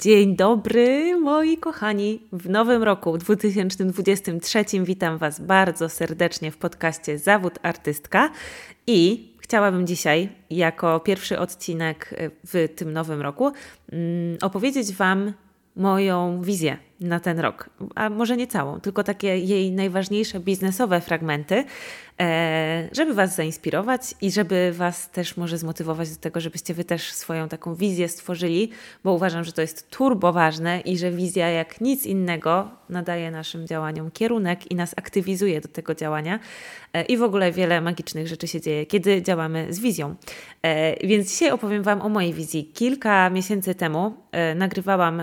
Dzień dobry, moi kochani. W nowym roku 2023 witam Was bardzo serdecznie w podcaście Zawód Artystka i chciałabym dzisiaj, jako pierwszy odcinek w tym nowym roku, mm, opowiedzieć Wam moją wizję na ten rok, a może nie całą, tylko takie jej najważniejsze biznesowe fragmenty, e, żeby Was zainspirować i żeby Was też może zmotywować do tego, żebyście Wy też swoją taką wizję stworzyli, bo uważam, że to jest turbo ważne i że wizja jak nic innego nadaje naszym działaniom kierunek i nas aktywizuje do tego działania e, i w ogóle wiele magicznych rzeczy się dzieje, kiedy działamy z wizją. E, więc dzisiaj opowiem Wam o mojej wizji. Kilka miesięcy temu nagrywałam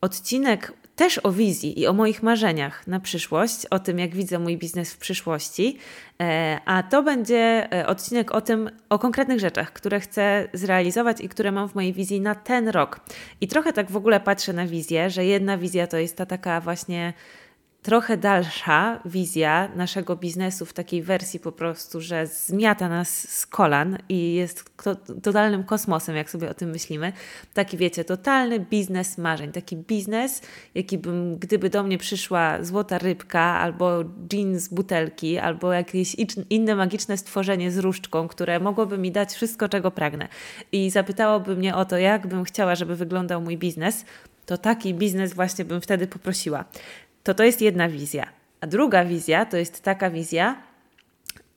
odcinek też o wizji i o moich marzeniach na przyszłość, o tym, jak widzę mój biznes w przyszłości. E, a to będzie e, odcinek o tym, o konkretnych rzeczach, które chcę zrealizować i które mam w mojej wizji na ten rok. I trochę tak w ogóle patrzę na wizję, że jedna wizja to jest ta taka właśnie trochę dalsza wizja naszego biznesu w takiej wersji po prostu, że zmiata nas z kolan i jest totalnym kosmosem, jak sobie o tym myślimy. Taki wiecie, totalny biznes marzeń. Taki biznes, jaki bym, gdyby do mnie przyszła złota rybka, albo jeans z butelki, albo jakieś inne magiczne stworzenie z różdżką, które mogłoby mi dać wszystko, czego pragnę. I zapytałoby mnie o to, jak bym chciała, żeby wyglądał mój biznes, to taki biznes właśnie bym wtedy poprosiła. To to jest jedna wizja. A druga wizja to jest taka wizja,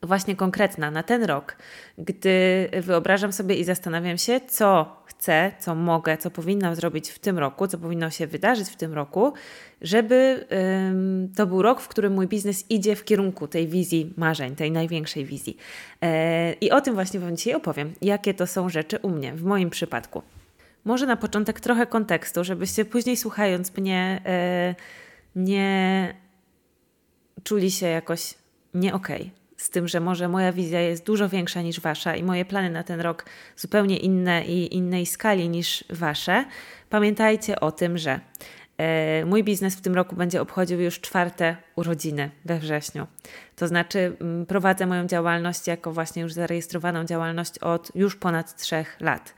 właśnie konkretna na ten rok, gdy wyobrażam sobie i zastanawiam się, co chcę, co mogę, co powinnam zrobić w tym roku, co powinno się wydarzyć w tym roku, żeby ym, to był rok, w którym mój biznes idzie w kierunku tej wizji marzeń, tej największej wizji. E, I o tym właśnie Wam dzisiaj opowiem, jakie to są rzeczy u mnie, w moim przypadku. Może na początek trochę kontekstu, żebyście później słuchając mnie. E, nie czuli się jakoś nie okej. Okay. Z tym, że może moja wizja jest dużo większa niż wasza i moje plany na ten rok zupełnie inne i innej skali niż wasze. Pamiętajcie o tym, że e, mój biznes w tym roku będzie obchodził już czwarte urodziny we wrześniu. To znaczy, m, prowadzę moją działalność jako właśnie już zarejestrowaną działalność od już ponad trzech lat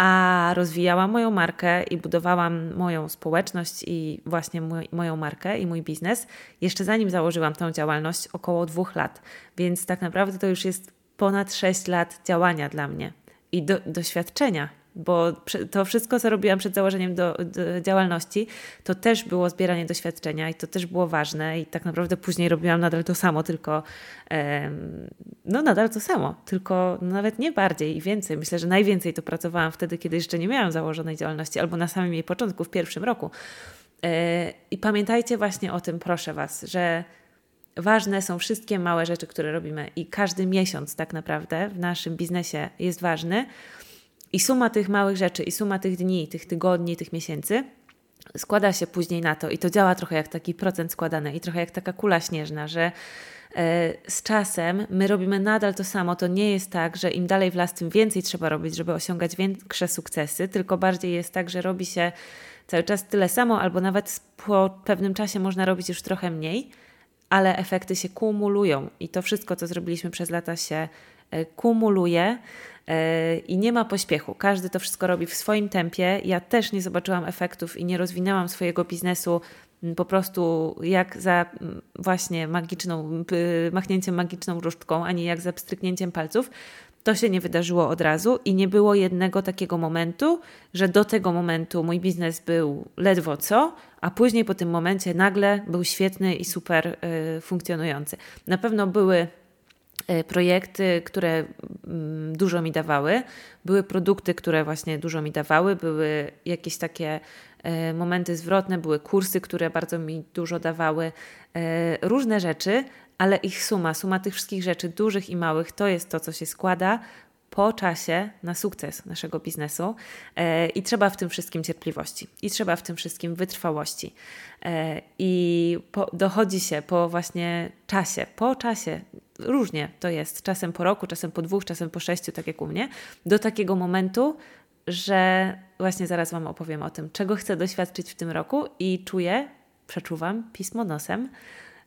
a rozwijałam moją markę i budowałam moją społeczność i właśnie mój, moją markę i mój biznes jeszcze zanim założyłam tą działalność około dwóch lat. Więc tak naprawdę to już jest ponad sześć lat działania dla mnie i do, doświadczenia bo to wszystko, co robiłam przed założeniem do, do, działalności, to też było zbieranie doświadczenia i to też było ważne i tak naprawdę później robiłam nadal to samo, tylko no nadal to samo, tylko nawet nie bardziej i więcej. Myślę, że najwięcej to pracowałam wtedy, kiedy jeszcze nie miałam założonej działalności albo na samym jej początku, w pierwszym roku. E, I pamiętajcie właśnie o tym, proszę Was, że ważne są wszystkie małe rzeczy, które robimy i każdy miesiąc tak naprawdę w naszym biznesie jest ważny i suma tych małych rzeczy, i suma tych dni, tych tygodni, tych miesięcy składa się później na to, i to działa trochę jak taki procent składany, i trochę jak taka kula śnieżna, że e, z czasem my robimy nadal to samo. To nie jest tak, że im dalej w las, tym więcej trzeba robić, żeby osiągać większe sukcesy, tylko bardziej jest tak, że robi się cały czas tyle samo, albo nawet po pewnym czasie można robić już trochę mniej, ale efekty się kumulują i to wszystko, co zrobiliśmy przez lata, się kumuluje E, i nie ma pośpiechu. Każdy to wszystko robi w swoim tempie. Ja też nie zobaczyłam efektów i nie rozwinęłam swojego biznesu po prostu jak za właśnie magiczną, machnięciem magiczną różdżką, ani jak za pstryknięciem palców. To się nie wydarzyło od razu i nie było jednego takiego momentu, że do tego momentu mój biznes był ledwo co, a później po tym momencie nagle był świetny i super y, funkcjonujący. Na pewno były E, projekty, które mm, dużo mi dawały, były produkty, które właśnie dużo mi dawały, były jakieś takie e, momenty zwrotne, były kursy, które bardzo mi dużo dawały, e, różne rzeczy, ale ich suma, suma tych wszystkich rzeczy, dużych i małych, to jest to, co się składa po czasie na sukces naszego biznesu e, i trzeba w tym wszystkim cierpliwości i trzeba w tym wszystkim wytrwałości. E, I dochodzi się po właśnie czasie, po czasie, różnie to jest, czasem po roku, czasem po dwóch, czasem po sześciu, tak jak u mnie, do takiego momentu, że właśnie zaraz Wam opowiem o tym, czego chcę doświadczyć w tym roku i czuję, przeczuwam pismo nosem,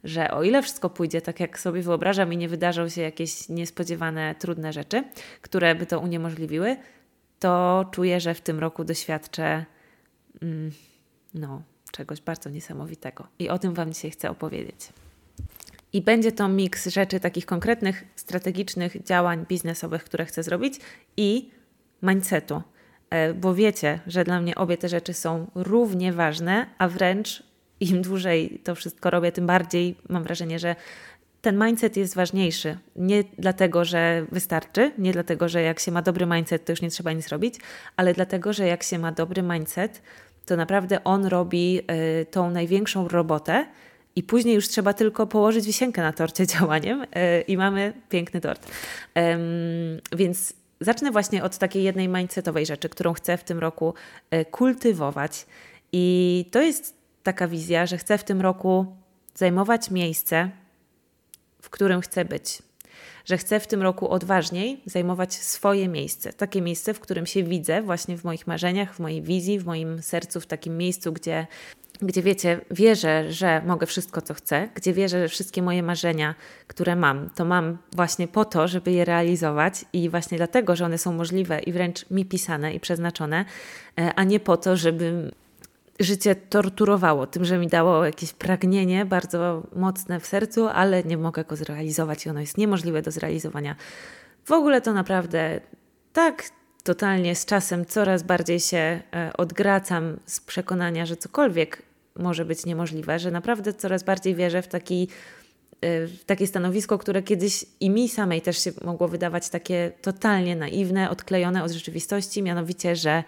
że o ile wszystko pójdzie tak, jak sobie wyobrażam i nie wydarzą się jakieś niespodziewane, trudne rzeczy, które by to uniemożliwiły, to czuję, że w tym roku doświadczę mm, no, czegoś bardzo niesamowitego. I o tym Wam dzisiaj chcę opowiedzieć. I będzie to miks rzeczy takich konkretnych, strategicznych działań biznesowych, które chcę zrobić i mindsetu. E, bo wiecie, że dla mnie obie te rzeczy są równie ważne, a wręcz im dłużej to wszystko robię, tym bardziej mam wrażenie, że ten mindset jest ważniejszy. Nie dlatego, że wystarczy, nie dlatego, że jak się ma dobry mindset, to już nie trzeba nic robić, ale dlatego, że jak się ma dobry mindset, to naprawdę on robi y, tą największą robotę i później już trzeba tylko położyć wisienkę na torcie działaniem y, i mamy piękny tort. Więc zacznę właśnie od takiej jednej mindsetowej rzeczy, którą chcę w tym roku y, kultywować. I to jest taka wizja, że chcę w tym roku zajmować miejsce, w którym chcę być. Że chcę w tym roku odważniej zajmować swoje miejsce. Takie miejsce, w którym się widzę, właśnie w moich marzeniach, w mojej wizji, w moim sercu, w takim miejscu, gdzie, gdzie wiecie, wierzę, że mogę wszystko, co chcę, gdzie wierzę, że wszystkie moje marzenia, które mam, to mam właśnie po to, żeby je realizować i właśnie dlatego, że one są możliwe i wręcz mi pisane i przeznaczone, e, a nie po to, żeby życie torturowało tym, że mi dało jakieś pragnienie bardzo mocne w sercu, ale nie mogę go zrealizować i ono jest niemożliwe do zrealizowania. W ogóle to naprawdę tak totalnie z czasem coraz bardziej się e, odgracam z przekonania, że cokolwiek może być niemożliwe, że naprawdę coraz bardziej wierzę w taki e, w takie stanowisko, które kiedyś i mi samej też się mogło wydawać takie totalnie naiwne, odklejone od rzeczywistości, mianowicie, że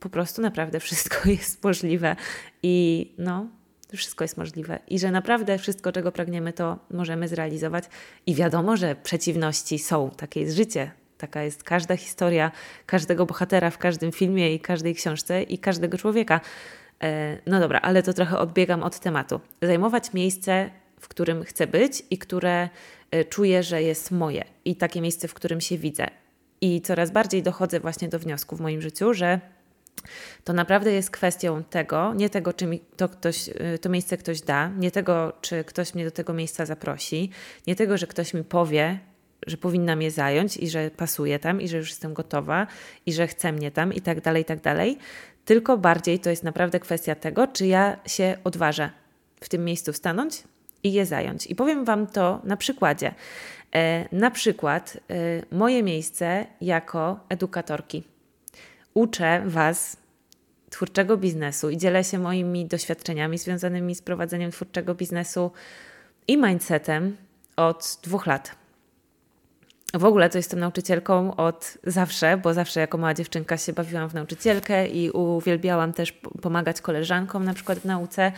po prostu naprawdę wszystko jest możliwe i no, wszystko jest możliwe i że naprawdę wszystko, czego pragniemy, to możemy zrealizować. I wiadomo, że przeciwności są, takie jest życie. Taka jest każda historia każdego bohatera w każdym filmie i każdej książce i każdego człowieka. E, no dobra, ale to trochę odbiegam od tematu. Zajmować miejsce, w którym chcę być i które e, czuję, że jest moje, i takie miejsce, w którym się widzę. I coraz bardziej dochodzę właśnie do wniosku w moim życiu, że to naprawdę jest kwestią tego, nie tego, czy mi to, ktoś, y, to miejsce ktoś da, nie tego, czy ktoś mnie do tego miejsca zaprosi, nie tego, że ktoś mi powie, że powinna mnie zająć i że pasuje tam i że już jestem gotowa i że chce mnie tam i tak dalej, i tak dalej. Tylko bardziej to jest naprawdę kwestia tego, czy ja się odważę w tym miejscu stanąć i je zająć. I powiem Wam to na przykładzie. E, na przykład e, moje miejsce jako edukatorki uczę Was twórczego biznesu i dzielę się moimi doświadczeniami związanymi z prowadzeniem twórczego biznesu i mindsetem od dwóch lat. W ogóle to jestem nauczycielką od zawsze, bo zawsze jako mała dziewczynka się bawiłam w nauczycielkę i uwielbiałam też pomagać koleżankom na przykład w nauce.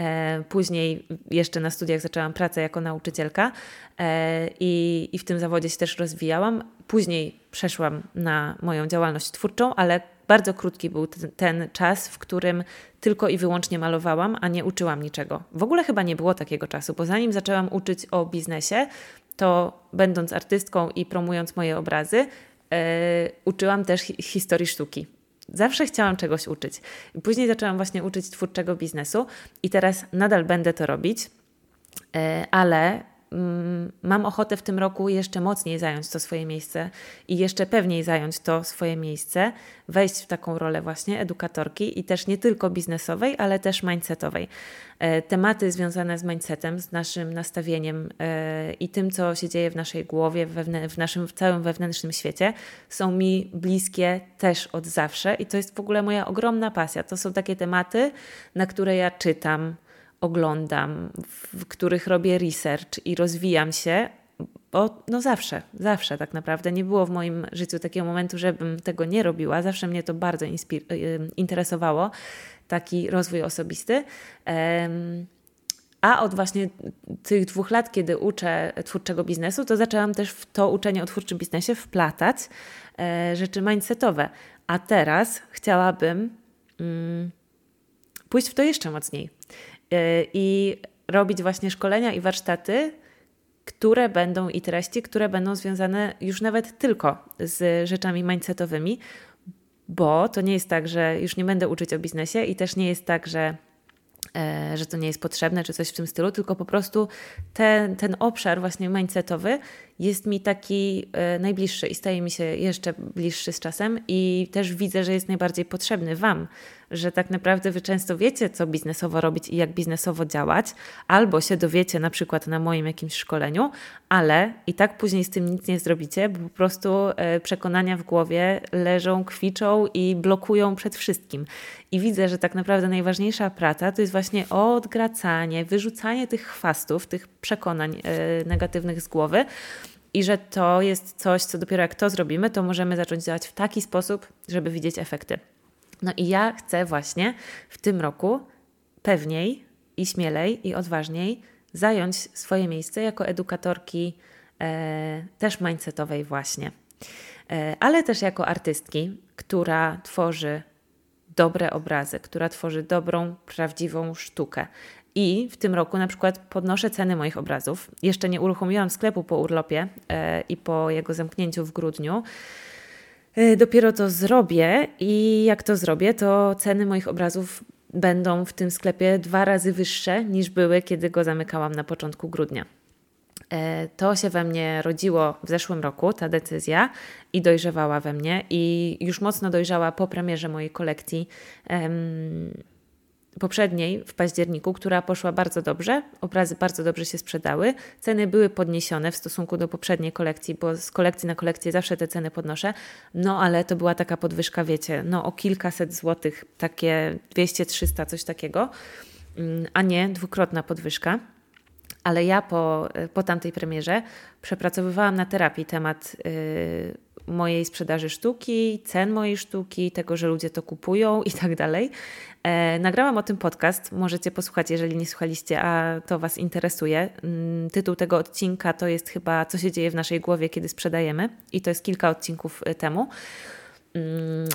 E, później jeszcze na studiach zaczęłam pracę jako nauczycielka e, i, i w tym zawodzie się też rozwijałam. Później przeszłam na moją działalność twórczą, ale bardzo krótki był ten, ten, czas, w którym tylko i wyłącznie malowałam, a nie uczyłam niczego. W ogóle chyba nie było takiego czasu, bo zanim zaczęłam uczyć o biznesie, to będąc artystką i promując moje obrazy, yy, uczyłam też hi historii sztuki. Zawsze chciałam czegoś uczyć. Później zaczęłam właśnie uczyć twórczego biznesu i teraz nadal będę to robić, yy, ale mam ochotę w tym roku jeszcze mocniej zająć to swoje miejsce i jeszcze pewniej zająć to swoje miejsce, wejść w taką rolę właśnie edukatorki i też nie tylko biznesowej, ale też mindsetowej. E, tematy związane z mindsetem, z naszym nastawieniem e, i tym, co się dzieje w naszej głowie, w naszym w całym wewnętrznym świecie, są mi bliskie też od zawsze i to jest w ogóle moja ogromna pasja. To są takie tematy, na które ja czytam, oglądam, w których robię research i rozwijam się, bo no zawsze, zawsze tak naprawdę nie było w moim życiu takiego momentu, żebym tego nie robiła. Zawsze mnie to bardzo y, interesowało, taki rozwój osobisty. A od właśnie tych dwóch lat, kiedy uczę twórczego biznesu, to zaczęłam też w to uczenie o twórczym biznesie wplatać e, rzeczy mindsetowe. A teraz chciałabym mm, pójść w to jeszcze mocniej. Y, i robić właśnie szkolenia i warsztaty, które będą i treści, które będą związane już nawet tylko z rzeczami mindsetowymi, bo to nie jest tak, że już nie będę uczyć o biznesie i też nie jest tak, że, e, że to nie jest potrzebne czy coś w tym stylu, tylko po prostu ten, ten obszar właśnie mindsetowy jest mi taki e, najbliższy i staje mi się jeszcze bliższy z czasem i też widzę, że jest najbardziej potrzebny Wam, że tak naprawdę Wy często wiecie, co biznesowo robić i jak biznesowo działać, albo się dowiecie na przykład na moim jakimś szkoleniu, ale i tak później z tym nic nie zrobicie, bo po prostu e, przekonania w głowie leżą, kwiczą i blokują przed wszystkim. I widzę, że tak naprawdę najważniejsza praca to jest właśnie odgracanie, wyrzucanie tych chwastów, tych przekonań e, negatywnych z głowy, i że to jest coś, co dopiero jak to zrobimy, to możemy zacząć działać w taki sposób, żeby widzieć efekty. No i ja chcę właśnie w tym roku pewniej i śmielej i odważniej zająć swoje miejsce jako edukatorki e, też mindsetowej właśnie, e, ale też jako artystki, która tworzy dobre obrazy, która tworzy dobrą, prawdziwą sztukę. I w tym roku na przykład podnoszę ceny moich obrazów. Jeszcze nie uruchomiłam sklepu po urlopie e, i po jego zamknięciu w grudniu. E, dopiero to zrobię i jak to zrobię, to ceny moich obrazów będą w tym sklepie dwa razy wyższe niż były, kiedy go zamykałam na początku grudnia. E, to się we mnie rodziło w zeszłym roku, ta decyzja, i dojrzewała we mnie, i już mocno dojrzała po premierze mojej kolekcji poprzedniej w październiku, która poszła bardzo dobrze. Obrazy bardzo dobrze się sprzedały. Ceny były podniesione w stosunku do poprzedniej kolekcji, bo z kolekcji na kolekcję zawsze te ceny podnoszę. No ale to była taka podwyżka, wiecie, no o kilkaset złotych, takie 200-300, coś takiego, mm, a nie dwukrotna podwyżka. Ale ja po, po tamtej premierze przepracowywałam na terapii temat. Yy, mojej sprzedaży sztuki, cen mojej sztuki, tego, że ludzie to kupują i tak dalej. E, nagrałam o tym podcast, możecie posłuchać, jeżeli nie słuchaliście, a to Was interesuje. Mm, tytuł tego odcinka to jest chyba Co się dzieje w naszej głowie, kiedy sprzedajemy, i to jest kilka odcinków e, temu. Mm,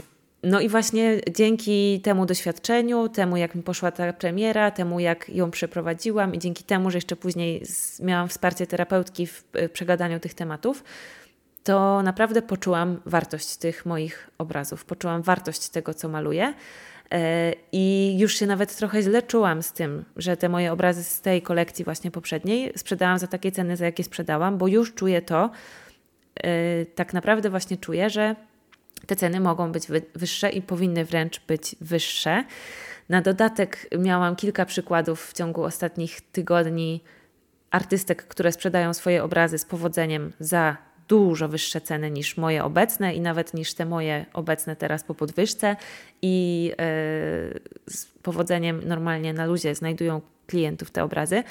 no i właśnie dzięki temu doświadczeniu, temu jak mi poszła ta premiera, temu jak ją przeprowadziłam i dzięki temu, że jeszcze później miałam wsparcie terapeutki w e, przegadaniu tych tematów, to naprawdę poczułam wartość tych moich obrazów, poczułam wartość tego, co maluję. E, I już się nawet trochę źle czułam z tym, że te moje obrazy z tej kolekcji właśnie poprzedniej sprzedałam za takie ceny, za jakie sprzedałam, bo już czuję to, e, tak naprawdę właśnie czuję, że te ceny mogą być wyższe i powinny wręcz być wyższe. Na dodatek miałam kilka przykładów w ciągu ostatnich tygodni artystek, które sprzedają swoje obrazy z powodzeniem za dużo wyższe ceny niż moje obecne i nawet niż te moje obecne teraz po podwyżce i yy, z powodzeniem normalnie na luzie znajdują klientów te obrazy.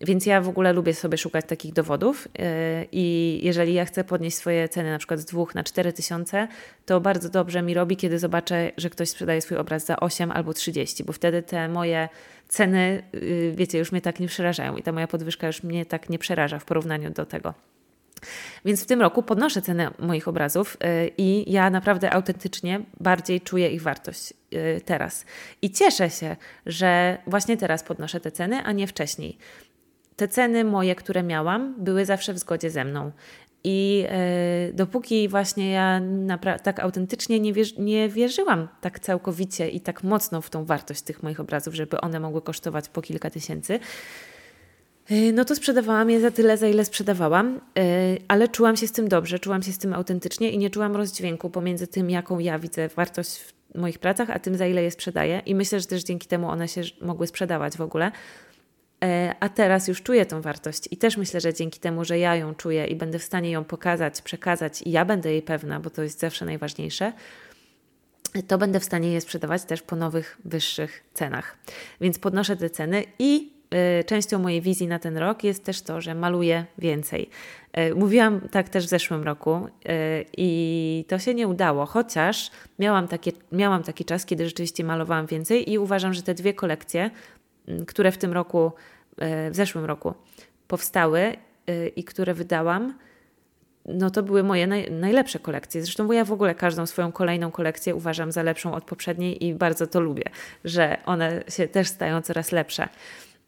Więc ja w ogóle lubię sobie szukać takich dowodów yy, i jeżeli ja chcę podnieść swoje ceny na przykład z 2 na 4 tysiące, to bardzo dobrze mi robi, kiedy zobaczę, że ktoś sprzedaje swój obraz za 8 albo 30, bo wtedy te moje ceny, yy, wiecie, już mnie tak nie przerażają i ta moja podwyżka już mnie tak nie przeraża w porównaniu do tego. Więc w tym roku podnoszę cenę moich obrazów y, i ja naprawdę autentycznie bardziej czuję ich wartość y, teraz. I cieszę się, że właśnie teraz podnoszę te ceny, a nie wcześniej. Te ceny moje, które miałam, były zawsze w zgodzie ze mną. I y, dopóki właśnie ja tak autentycznie nie, wierzy nie wierzyłam tak całkowicie i tak mocno w tą wartość tych moich obrazów, żeby one mogły kosztować po kilka tysięcy, no to sprzedawałam je za tyle, za ile sprzedawałam, y, ale czułam się z tym dobrze, czułam się z tym autentycznie i nie czułam rozdźwięku pomiędzy tym, jaką ja widzę wartość w moich pracach, a tym, za ile je sprzedaję. I myślę, że też dzięki temu one się mogły sprzedawać w ogóle. Y, a teraz już czuję tą wartość i też myślę, że dzięki temu, że ja ją czuję i będę w stanie ją pokazać, przekazać i ja będę jej pewna, bo to jest zawsze najważniejsze, to będę w stanie je sprzedawać też po nowych, wyższych cenach. Więc podnoszę te ceny i Y, częścią mojej wizji na ten rok jest też to, że maluję więcej. Y, mówiłam tak też w zeszłym roku y, i to się nie udało, chociaż miałam, takie, miałam taki czas, kiedy rzeczywiście malowałam więcej i uważam, że te dwie kolekcje, mm, które w tym roku, w zeszłym roku powstały i które wydałam, no to były moje naj, najlepsze kolekcje. Zresztą bo ja w ogóle każdą swoją kolejną kolekcję uważam za lepszą od poprzedniej i bardzo to lubię, że one się też stają coraz lepsze.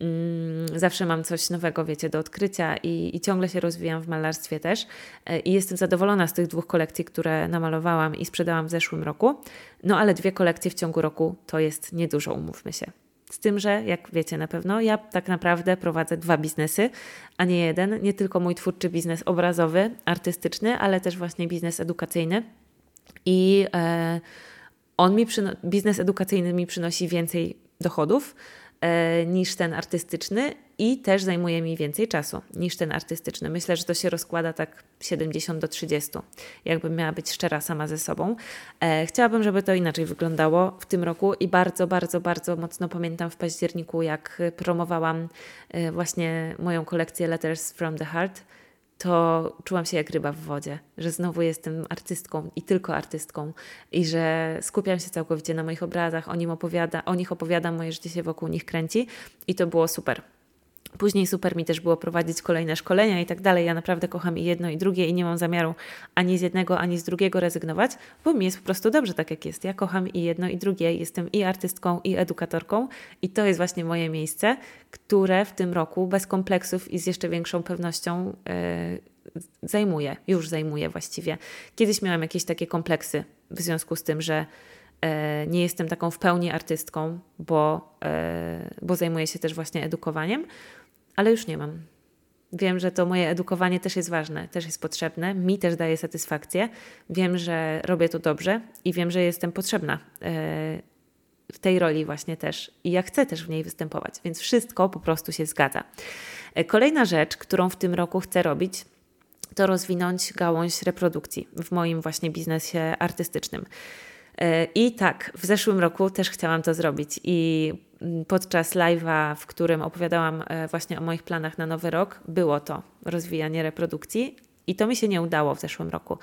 Mm, zawsze mam coś nowego, wiecie, do odkrycia i, i, ciągle się rozwijam w malarstwie też. E, I jestem zadowolona z tych dwóch kolekcji, które namalowałam i sprzedałam w zeszłym roku. No ale dwie kolekcje w ciągu roku to jest niedużo, umówmy się. Z tym, że jak wiecie na pewno, ja tak naprawdę prowadzę dwa biznesy, a nie jeden. Nie tylko mój twórczy biznes obrazowy, artystyczny, ale też właśnie biznes edukacyjny. I e, on mi biznes edukacyjny mi przynosi więcej dochodów niż ten artystyczny i też zajmuje mi więcej czasu niż ten artystyczny. Myślę, że to się rozkłada tak 70 do 30, jakbym miała być szczera sama ze sobą. E, chciałabym, żeby to inaczej wyglądało w tym roku i bardzo, bardzo, bardzo mocno pamiętam w październiku, jak promowałam e, właśnie moją kolekcję Letters from the Heart to czułam się jak ryba w wodzie, że znowu jestem artystką i tylko artystką i że skupiam się całkowicie na moich obrazach, o, nim opowiada, o nich opowiadam, moje życie się wokół nich kręci i to było super. Później super mi też było prowadzić kolejne szkolenia i tak dalej. Ja naprawdę kocham i jedno, i drugie, i nie mam zamiaru ani z jednego, ani z drugiego rezygnować, bo mi jest po prostu dobrze tak, jak jest. Ja kocham i jedno, i drugie. Jestem i artystką, i edukatorką, i to jest właśnie moje miejsce, które w tym roku bez kompleksów i z jeszcze większą pewnością yy, zajmuję. Już zajmuję właściwie. Kiedyś miałam jakieś takie kompleksy w związku z tym, że e, nie jestem taką w pełni artystką, bo, e, bo zajmuję się też właśnie edukowaniem, ale już nie mam. Wiem, że to moje edukowanie też jest ważne, też jest potrzebne, mi też daje satysfakcję. Wiem, że robię to dobrze i wiem, że jestem potrzebna e, w tej roli właśnie też i ja chcę też w niej występować, więc wszystko po prostu się zgadza. E, kolejna rzecz, którą w tym roku chcę robić, to rozwinąć gałąź reprodukcji w moim właśnie biznesie artystycznym. I tak, w zeszłym roku też chciałam to zrobić i mm, podczas live'a, w którym opowiadałam e, właśnie o moich planach na nowy rok, było to rozwijanie reprodukcji i to mi się nie udało w zeszłym roku.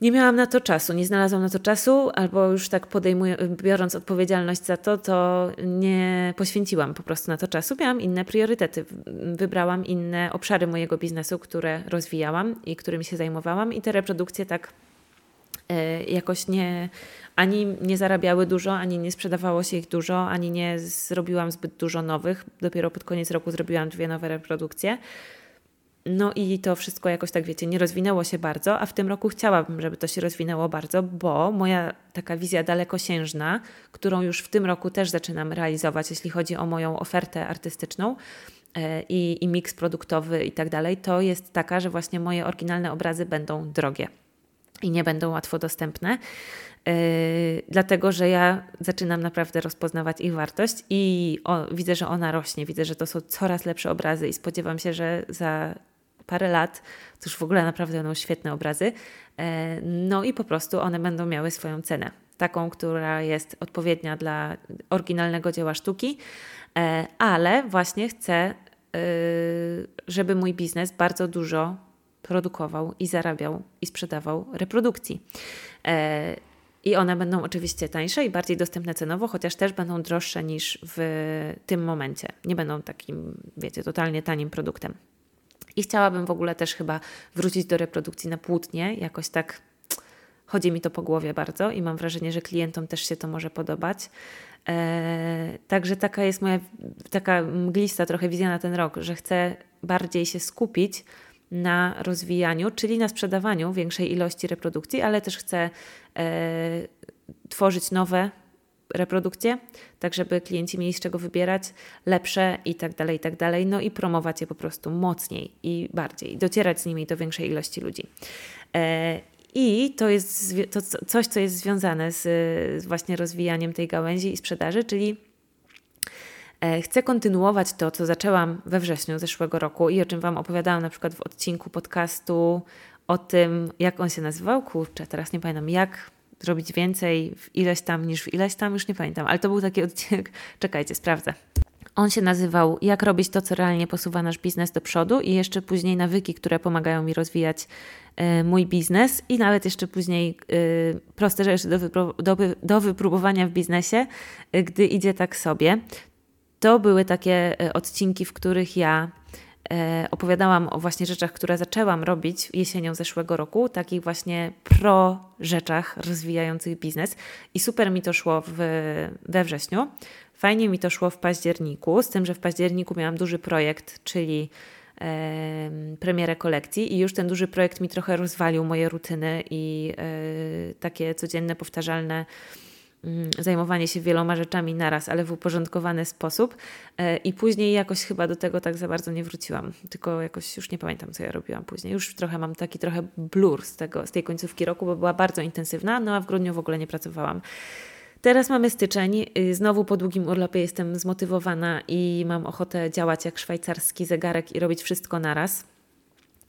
Nie miałam na to czasu, nie znalazłam na to czasu, albo już tak podejmuję, biorąc odpowiedzialność za to, to nie poświęciłam po prostu na to czasu. Miałam inne priorytety, wybrałam inne obszary mojego biznesu, które rozwijałam i którymi się zajmowałam, i te reprodukcje tak jakoś nie, ani nie zarabiały dużo, ani nie sprzedawało się ich dużo, ani nie zrobiłam zbyt dużo nowych. Dopiero pod koniec roku zrobiłam dwie nowe reprodukcje. No i to wszystko jakoś tak, wiecie, nie rozwinęło się bardzo, a w tym roku chciałabym, żeby to się rozwinęło bardzo, bo moja taka wizja dalekosiężna, którą już w tym roku też zaczynam realizować, jeśli chodzi o moją ofertę artystyczną, e, i, i miks produktowy i tak dalej, to jest taka, że właśnie moje oryginalne obrazy będą drogie i nie będą łatwo dostępne. Yy, dlatego, że ja zaczynam naprawdę rozpoznawać ich wartość i o, widzę, że ona rośnie, widzę, że to są coraz lepsze obrazy i spodziewam się, że za parę lat to już w ogóle naprawdę będą świetne obrazy. Yy, no i po prostu one będą miały swoją cenę, taką, która jest odpowiednia dla oryginalnego dzieła sztuki, yy, ale właśnie chcę, yy, żeby mój biznes bardzo dużo produkował i zarabiał i sprzedawał reprodukcji. E, I one będą oczywiście tańsze i bardziej dostępne cenowo, chociaż też będą droższe niż w tym momencie. Nie będą takim, wiecie, totalnie tanim produktem. I chciałabym w ogóle też chyba wrócić do reprodukcji na płótnie, jakoś tak chodzi mi to po głowie bardzo i mam wrażenie, że klientom też się to może podobać. E, także taka jest moja taka mglista trochę wizja na ten rok, że chcę bardziej się skupić na rozwijaniu, czyli na sprzedawaniu większej ilości reprodukcji, ale też chcę e, tworzyć nowe reprodukcje, tak żeby klienci mieli z czego wybierać, lepsze i tak dalej, i tak dalej, no i promować je po prostu mocniej i bardziej, docierać z nimi do większej ilości ludzi. E, I to jest to coś, co jest związane z, z właśnie rozwijaniem tej gałęzi i sprzedaży, czyli chcę kontynuować to, co zaczęłam we wrześniu zeszłego roku i o czym Wam opowiadałam na przykład w odcinku podcastu o tym, jak on się nazywał. Kurczę, teraz nie pamiętam, jak zrobić więcej w ileś tam niż w ileś tam, już nie pamiętam, ale to był taki odcinek, czekajcie, sprawdzę. On się nazywał Jak robić to, co realnie posuwa nasz biznes do przodu, i jeszcze później nawyki, które pomagają mi rozwijać y, mój biznes, i nawet jeszcze później y, proste rzeczy do, wypro, do, do wypróbowania w biznesie, gdy idzie tak sobie to były takie e, odcinki, w których ja e, opowiadałam o właśnie rzeczach, które zaczęłam robić jesienią zeszłego roku, takich właśnie pro rzeczach rozwijających biznes i super mi to szło w, we wrześniu. Fajnie mi to szło w październiku, z tym, że w październiku miałam duży projekt, czyli e, premierę kolekcji i już ten duży projekt mi trochę rozwalił moje rutyny i e, takie codzienne, powtarzalne zajmowanie się wieloma rzeczami naraz, ale w uporządkowany sposób. E, I później jakoś chyba do tego tak za bardzo nie wróciłam. Tylko jakoś już nie pamiętam, co ja robiłam później. Już trochę mam taki trochę blur z, tego, z tej końcówki roku, bo była bardzo intensywna, no a w grudniu w ogóle nie pracowałam. Teraz mamy styczeń, y, znowu po długim urlopie jestem zmotywowana i mam ochotę działać jak szwajcarski zegarek i robić wszystko naraz.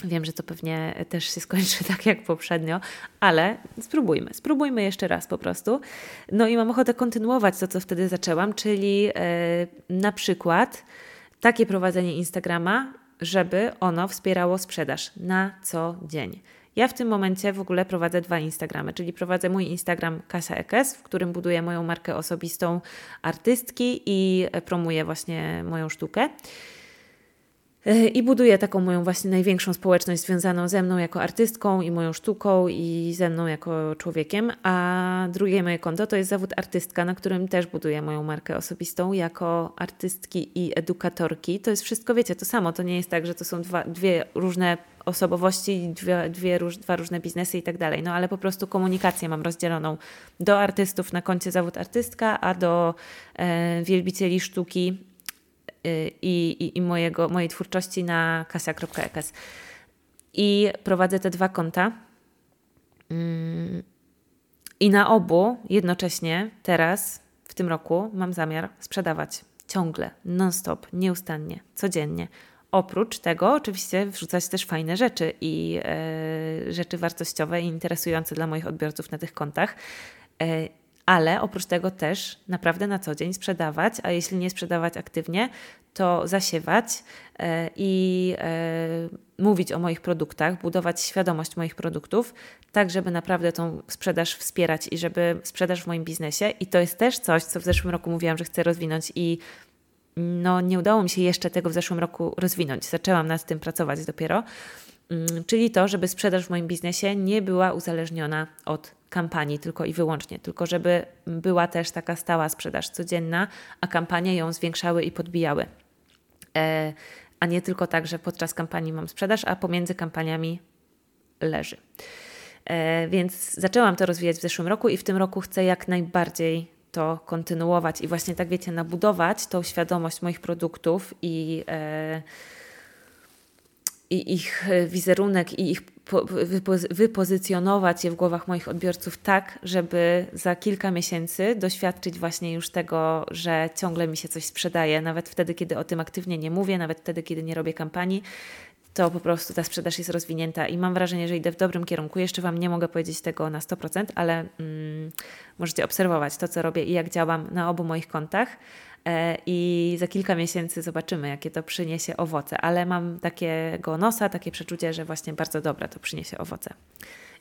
Wiem, że to pewnie też się skończy tak jak poprzednio, ale spróbujmy. Spróbujmy jeszcze raz po prostu. No i mam ochotę kontynuować to, co wtedy zaczęłam, czyli e, na przykład takie prowadzenie Instagrama, żeby ono wspierało sprzedaż na co dzień. Ja w tym momencie w ogóle prowadzę dwa Instagramy, czyli prowadzę mój Instagram Kasia Ekes, w którym buduję moją markę osobistą artystki i promuję właśnie moją sztukę. I buduję taką moją właśnie największą społeczność związaną ze mną jako artystką i moją sztuką i ze mną jako człowiekiem. A drugie moje konto to jest zawód artystka, na którym też buduję moją markę osobistą jako artystki i edukatorki. To jest wszystko, wiecie, to samo. To nie jest tak, że to są dwa, dwie różne osobowości, dwie, dwie róż, dwa różne biznesy i tak dalej. No ale po prostu komunikację mam rozdzieloną do artystów na koncie zawód artystka, a do e, wielbicieli sztuki i, i, i mojego, mojej twórczości na kasia.ekes. I prowadzę te dwa konta. Mm, I na obu jednocześnie teraz, w tym roku, mam zamiar sprzedawać ciągle, non-stop, nieustannie, codziennie. Oprócz tego, oczywiście, wrzucać też fajne rzeczy i e, rzeczy wartościowe i interesujące dla moich odbiorców na tych kontach. E, ale oprócz tego też naprawdę na co dzień sprzedawać, a jeśli nie sprzedawać aktywnie, to zasiewać e, i e, mówić o moich produktach, budować świadomość moich produktów, tak żeby naprawdę tą sprzedaż wspierać i żeby sprzedaż w moim biznesie. I to jest też coś, co w zeszłym roku mówiłam, że chcę rozwinąć i no, nie udało mi się jeszcze tego w zeszłym roku rozwinąć. Zaczęłam nad tym pracować dopiero. Mm, czyli to, żeby sprzedaż w moim biznesie nie była uzależniona od kampanii tylko i wyłącznie, tylko żeby była też taka stała sprzedaż codzienna, a kampanie ją zwiększały i podbijały. E, a nie tylko tak, że podczas kampanii mam sprzedaż, a pomiędzy kampaniami leży. E, więc zaczęłam to rozwijać w zeszłym roku i w tym roku chcę jak najbardziej to kontynuować i właśnie tak wiecie, nabudować tą świadomość moich produktów i, e, i ich wizerunek i ich wypozycjonować je w głowach moich odbiorców tak, żeby za kilka miesięcy doświadczyć właśnie już tego, że ciągle mi się coś sprzedaje, nawet wtedy, kiedy o tym aktywnie nie mówię, nawet wtedy, kiedy nie robię kampanii, to po prostu ta sprzedaż jest rozwinięta i mam wrażenie, że idę w dobrym kierunku. Jeszcze Wam nie mogę powiedzieć tego na 100%, ale mm, możecie obserwować to, co robię i jak działam na obu moich kontach. E, I za kilka miesięcy zobaczymy, jakie to przyniesie owoce, ale mam takiego nosa, takie przeczucie, że właśnie bardzo dobre to przyniesie owoce.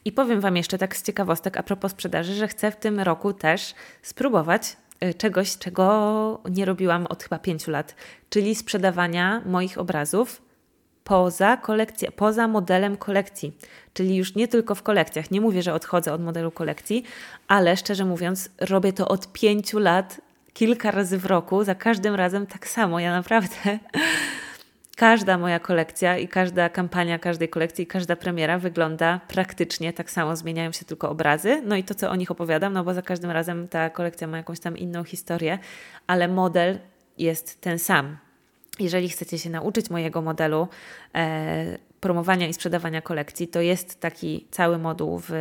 I powiem Wam jeszcze tak z ciekawostek a propos sprzedaży, że chcę w tym roku też spróbować e, czegoś, czego nie robiłam od chyba pięciu lat, czyli sprzedawania moich obrazów poza kolekcją, poza modelem kolekcji. Czyli już nie tylko w kolekcjach. Nie mówię, że odchodzę od modelu kolekcji, ale szczerze mówiąc, robię to od pięciu lat, kilka razy w roku, za każdym razem tak samo. Ja naprawdę. Każda moja kolekcja i każda kampania każdej kolekcji i każda premiera wygląda praktycznie tak samo. Zmieniają się tylko obrazy, no i to, co o nich opowiadam, no bo za każdym razem ta kolekcja ma jakąś tam inną historię, ale model jest ten sam. Jeżeli chcecie się nauczyć mojego modelu e, promowania i sprzedawania kolekcji, to jest taki cały moduł w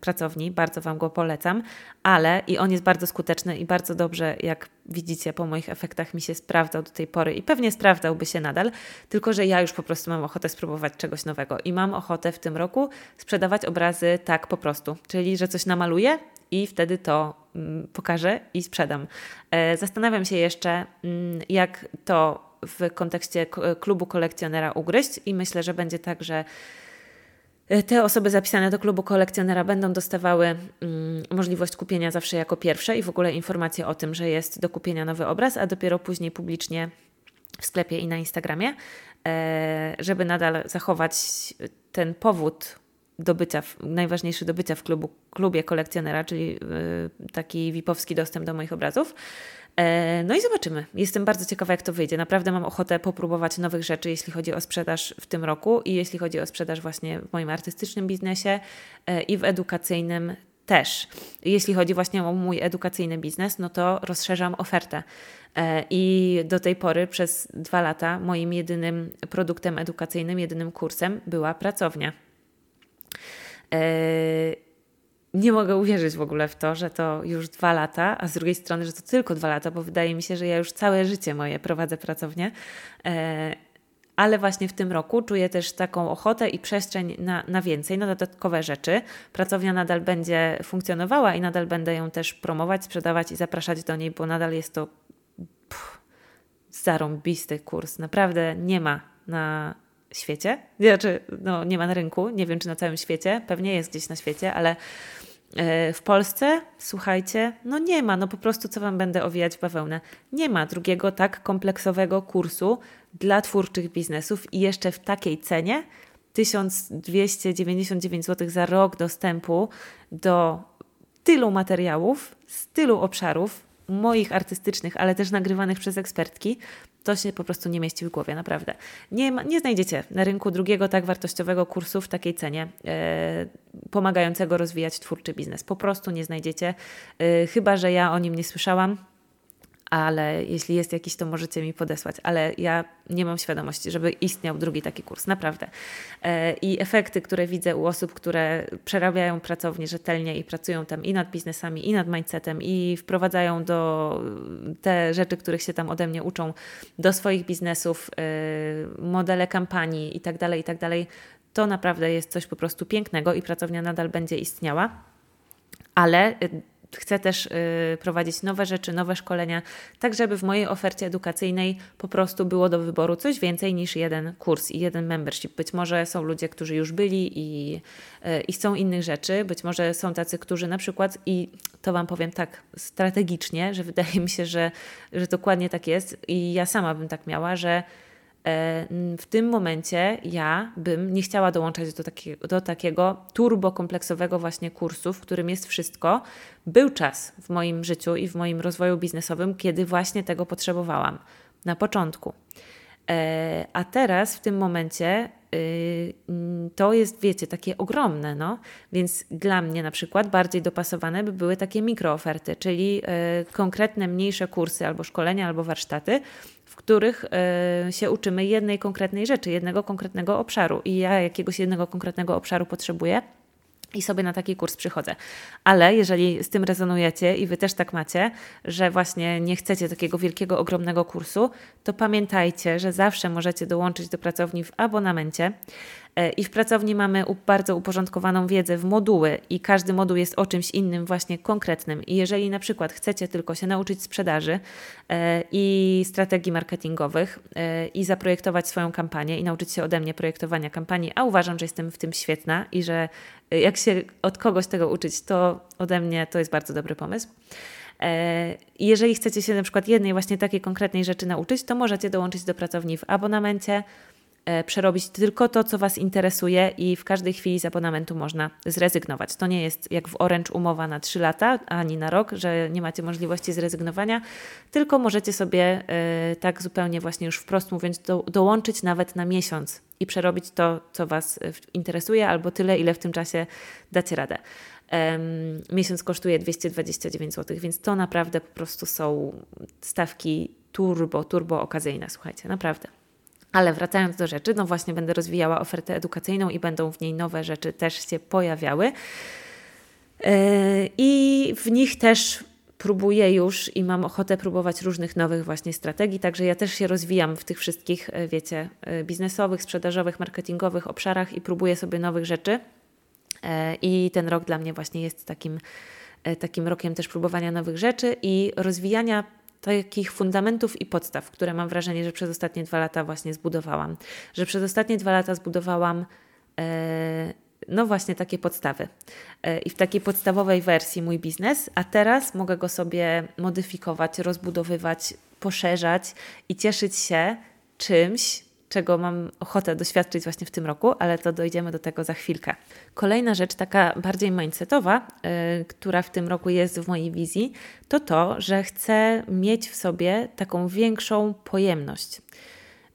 pracowni, bardzo Wam go polecam, ale i on jest bardzo skuteczny i bardzo dobrze, jak widzicie po moich efektach, mi się sprawdzał do tej pory i pewnie sprawdzałby się nadal, tylko że ja już po prostu mam ochotę spróbować czegoś nowego i mam ochotę w tym roku sprzedawać obrazy tak po prostu, czyli że coś namaluję i wtedy to mm, pokażę i sprzedam. E, zastanawiam się jeszcze, mm, jak to w kontekście klubu kolekcjonera ugryźć i myślę, że będzie tak, że e, te osoby zapisane do klubu kolekcjonera będą dostawały mm, możliwość kupienia zawsze jako pierwsze i w ogóle informacje o tym, że jest do kupienia nowy obraz, a dopiero później publicznie w sklepie i na Instagramie, e, żeby nadal zachować ten powód do bycia, najważniejszy do bycia w klubu, klubie kolekcjonera, czyli e, taki VIP-owski dostęp do moich obrazów. E, no i zobaczymy. Jestem bardzo ciekawa, jak to wyjdzie. Naprawdę mam ochotę popróbować nowych rzeczy, jeśli chodzi o sprzedaż w tym roku i jeśli chodzi o sprzedaż właśnie w moim artystycznym biznesie e, i w edukacyjnym też. Jeśli chodzi właśnie o mój edukacyjny biznes, no to rozszerzam ofertę. E, I do tej pory przez dwa lata moim jedynym produktem edukacyjnym, jedynym kursem była pracownia. Nie mogę uwierzyć w ogóle w to, że to już dwa lata, a z drugiej strony, że to tylko dwa lata, bo wydaje mi się, że ja już całe życie moje prowadzę pracownię. E, ale właśnie w tym roku czuję też taką ochotę i przestrzeń na, na więcej, na dodatkowe rzeczy. Pracownia nadal będzie funkcjonowała i nadal będę ją też promować, sprzedawać i zapraszać do niej, bo nadal jest to pff, zarąbisty kurs. Naprawdę nie ma na świecie. Znaczy, no, nie ma na rynku, nie wiem czy na całym świecie, pewnie jest gdzieś na świecie, ale e, w Polsce, słuchajcie, no nie ma, no po prostu co Wam będę owijać w bawełnę. Nie ma drugiego tak kompleksowego kursu dla twórczych biznesów i jeszcze w takiej cenie 1299 zł za rok dostępu do tylu materiałów z tylu obszarów, moich artystycznych, ale też nagrywanych przez ekspertki, to się po prostu nie mieści w głowie, naprawdę. Nie, ma, nie znajdziecie na rynku drugiego tak wartościowego kursu w takiej cenie, e, pomagającego rozwijać twórczy biznes. Po prostu nie znajdziecie, e, chyba że ja o nim nie słyszałam ale jeśli jest jakiś, to możecie mi podesłać. Ale ja nie mam świadomości, żeby istniał drugi taki kurs, naprawdę. E, I efekty, które widzę u osób, które przerabiają pracownię rzetelnie i pracują tam i nad biznesami, i nad mindsetem, i wprowadzają do te rzeczy, których się tam ode mnie uczą, do swoich biznesów, e, modele kampanii itd., tak itd., tak to naprawdę jest coś po prostu pięknego i pracownia nadal będzie istniała. Ale chcę też y, prowadzić nowe rzeczy, nowe szkolenia, tak żeby w mojej ofercie edukacyjnej po prostu było do wyboru coś więcej niż jeden kurs i jeden membership. Być może są ludzie, którzy już byli i, y, i chcą innych rzeczy, być może są tacy, którzy na przykład, i to Wam powiem tak strategicznie, że wydaje mi się, że, że dokładnie tak jest i ja sama bym tak miała, że w tym momencie ja bym nie chciała dołączać do, takiego, do takiego turbo kompleksowego właśnie kursu, w którym jest wszystko. Był czas w moim życiu i w moim rozwoju biznesowym, kiedy właśnie tego potrzebowałam na początku. E, a teraz w tym momencie y, to jest, wiecie, takie ogromne, no. Więc dla mnie na przykład bardziej dopasowane by były takie mikrooferty, czyli e, konkretne mniejsze kursy albo szkolenia, albo warsztaty, w których y, się uczymy jednej konkretnej rzeczy, jednego konkretnego obszaru. I ja jakiegoś jednego konkretnego obszaru potrzebuję i sobie na taki kurs przychodzę. Ale jeżeli z tym rezonujecie i wy też tak macie, że właśnie nie chcecie takiego wielkiego, ogromnego kursu, to pamiętajcie, że zawsze możecie dołączyć do pracowni w abonamencie. E, I w pracowni mamy bardzo uporządkowaną wiedzę w moduły i każdy moduł jest o czymś innym, właśnie konkretnym. I jeżeli na przykład chcecie tylko się nauczyć sprzedaży e, i strategii marketingowych e, i zaprojektować swoją kampanię i nauczyć się ode mnie projektowania kampanii, a uważam, że jestem w tym świetna i że jak się od kogoś tego uczyć, to ode mnie to jest bardzo dobry pomysł. Jeżeli chcecie się na przykład jednej właśnie takiej konkretnej rzeczy nauczyć, to możecie dołączyć do pracowni w abonamencie. E, przerobić tylko to, co Was interesuje i w każdej chwili z abonamentu można zrezygnować. To nie jest jak w Orange umowa na 3 lata ani na rok, że nie macie możliwości zrezygnowania, tylko możecie sobie e, tak zupełnie właśnie już wprost mówiąc do, dołączyć nawet na miesiąc i przerobić to, co Was e, interesuje albo tyle, ile w tym czasie dacie radę. Miesiąc kosztuje 229 zł, więc to naprawdę po prostu są stawki turbo, turbo okazyjne, słuchajcie, naprawdę. Ale wracając do rzeczy, no właśnie będę rozwijała ofertę edukacyjną i będą w niej nowe rzeczy też się pojawiały. Yy, I w nich też próbuję już i mam ochotę próbować różnych nowych właśnie strategii, także ja też się rozwijam w tych wszystkich, yy, wiecie, yy, biznesowych, sprzedażowych, marketingowych obszarach i próbuję sobie nowych rzeczy. I ten rok dla mnie właśnie jest takim, takim rokiem też próbowania nowych rzeczy i rozwijania takich fundamentów i podstaw, które mam wrażenie, że przez ostatnie dwa lata właśnie zbudowałam. Że przez ostatnie dwa lata zbudowałam e, no właśnie takie podstawy. E, I w takiej podstawowej wersji mój biznes, a teraz mogę go sobie modyfikować, rozbudowywać, poszerzać i cieszyć się czymś, czego mam ochotę doświadczyć właśnie w tym roku, ale to dojdziemy do tego za chwilkę. Kolejna rzecz, taka bardziej mindsetowa, yy, która w tym roku jest w mojej wizji, to to, że chcę mieć w sobie taką większą pojemność.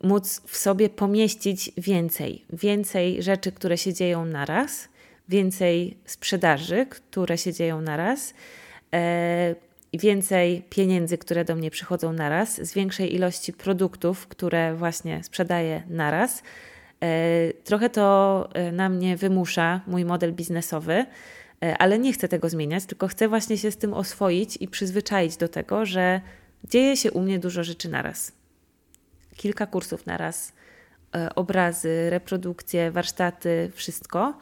Móc w sobie pomieścić więcej, więcej rzeczy, które się dzieją naraz, więcej sprzedaży, które się dzieją naraz, e, więcej pieniędzy, które do mnie przychodzą naraz, z większej ilości produktów, które właśnie sprzedaję naraz. E, trochę to e, na mnie wymusza mój model biznesowy, ale nie chcę tego zmieniać, tylko chcę właśnie się z tym oswoić i przyzwyczaić do tego, że dzieje się u mnie dużo rzeczy naraz. Kilka kursów naraz, obrazy, reprodukcje, warsztaty, wszystko.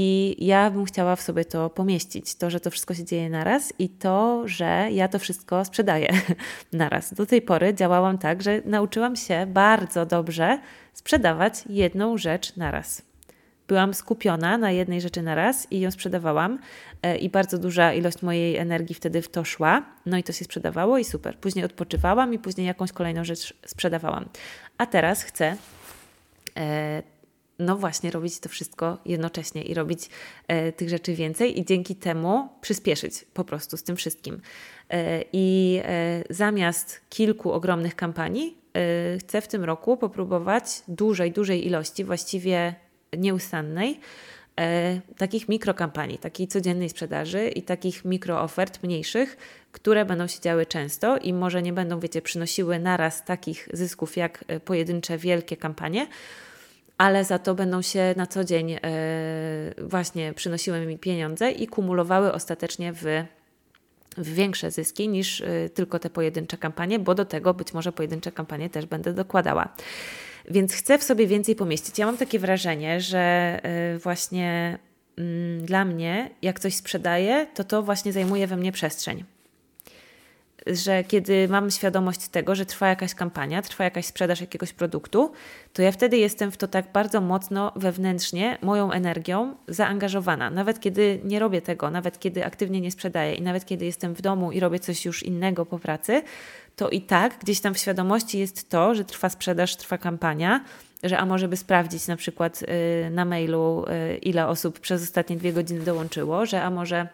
I ja bym chciała w sobie to pomieścić, to, że to wszystko się dzieje naraz i to, że ja to wszystko sprzedaję naraz. Do tej pory działałam tak, że nauczyłam się bardzo dobrze sprzedawać jedną rzecz naraz. Byłam skupiona na jednej rzeczy naraz i ją sprzedawałam, e, i bardzo duża ilość mojej energii wtedy w to szła. No i to się sprzedawało i super. Później odpoczywałam i później jakąś kolejną rzecz sprzedawałam. A teraz chcę e, no właśnie robić to wszystko jednocześnie i robić e, tych rzeczy więcej i dzięki temu przyspieszyć po prostu z tym wszystkim. E, I e, zamiast kilku ogromnych kampanii, e, chcę w tym roku popróbować dużej, dużej ilości, właściwie nieustannej, e, takich mikrokampanii, takiej codziennej sprzedaży i takich mikroofert mniejszych, które będą się działy często i może nie będą, wiecie, przynosiły naraz takich zysków jak e, pojedyncze wielkie kampanie, ale za to będą się na co dzień e, właśnie przynosiły mi pieniądze i kumulowały ostatecznie w, większe zyski niż e, tylko te pojedyncze kampanie, bo do tego być może pojedyncze kampanie też będę dokładała. Więc chcę w sobie więcej pomieścić. Ja mam takie wrażenie, że e, właśnie mm, dla mnie, jak coś sprzedaję, to to właśnie zajmuje we mnie przestrzeń że kiedy mam świadomość tego, że trwa jakaś kampania, trwa jakaś sprzedaż jakiegoś produktu, to ja wtedy jestem w to tak bardzo mocno wewnętrznie, moją energią zaangażowana. Nawet kiedy nie robię tego, nawet kiedy aktywnie nie sprzedaję i nawet kiedy jestem w domu i robię coś już innego po pracy, to i tak gdzieś tam w świadomości jest to, że trwa sprzedaż, trwa kampania, że a może by sprawdzić na przykład y, na mailu, y, ile osób przez ostatnie dwie godziny dołączyło, że a może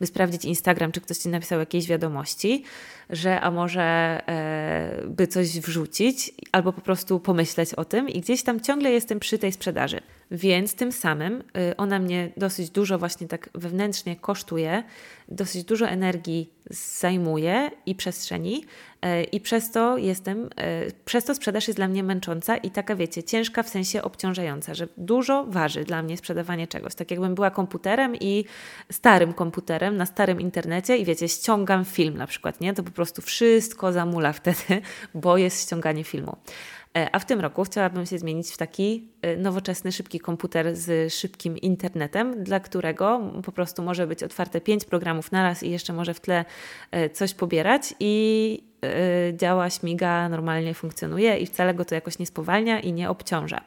by sprawdzić Instagram, czy ktoś ci napisał jakieś wiadomości, że a może e, by coś wrzucić, albo po prostu pomyśleć o tym i gdzieś tam ciągle jestem przy tej sprzedaży. Więc tym samym y, ona mnie dosyć dużo właśnie tak wewnętrznie kosztuje, dosyć dużo energii zajmuje i przestrzeni y, i przez to jestem, y, przez to sprzedaż jest dla mnie męcząca i taka wiecie, ciężka w sensie obciążająca, że dużo waży dla mnie sprzedawanie czegoś. Tak jakbym była komputerem i starym komputerem na starym internecie i wiecie, ściągam film na przykład, nie? To po prostu wszystko zamula wtedy, bo jest ściąganie filmu. E, a w tym roku chciałabym się zmienić w taki e, nowoczesny, szybki komputer z szybkim internetem, dla którego po prostu może być otwarte pięć programów naraz i jeszcze może w tle e, coś pobierać i działa, śmiga, normalnie funkcjonuje i wcale go to jakoś nie spowalnia i nie obciąża.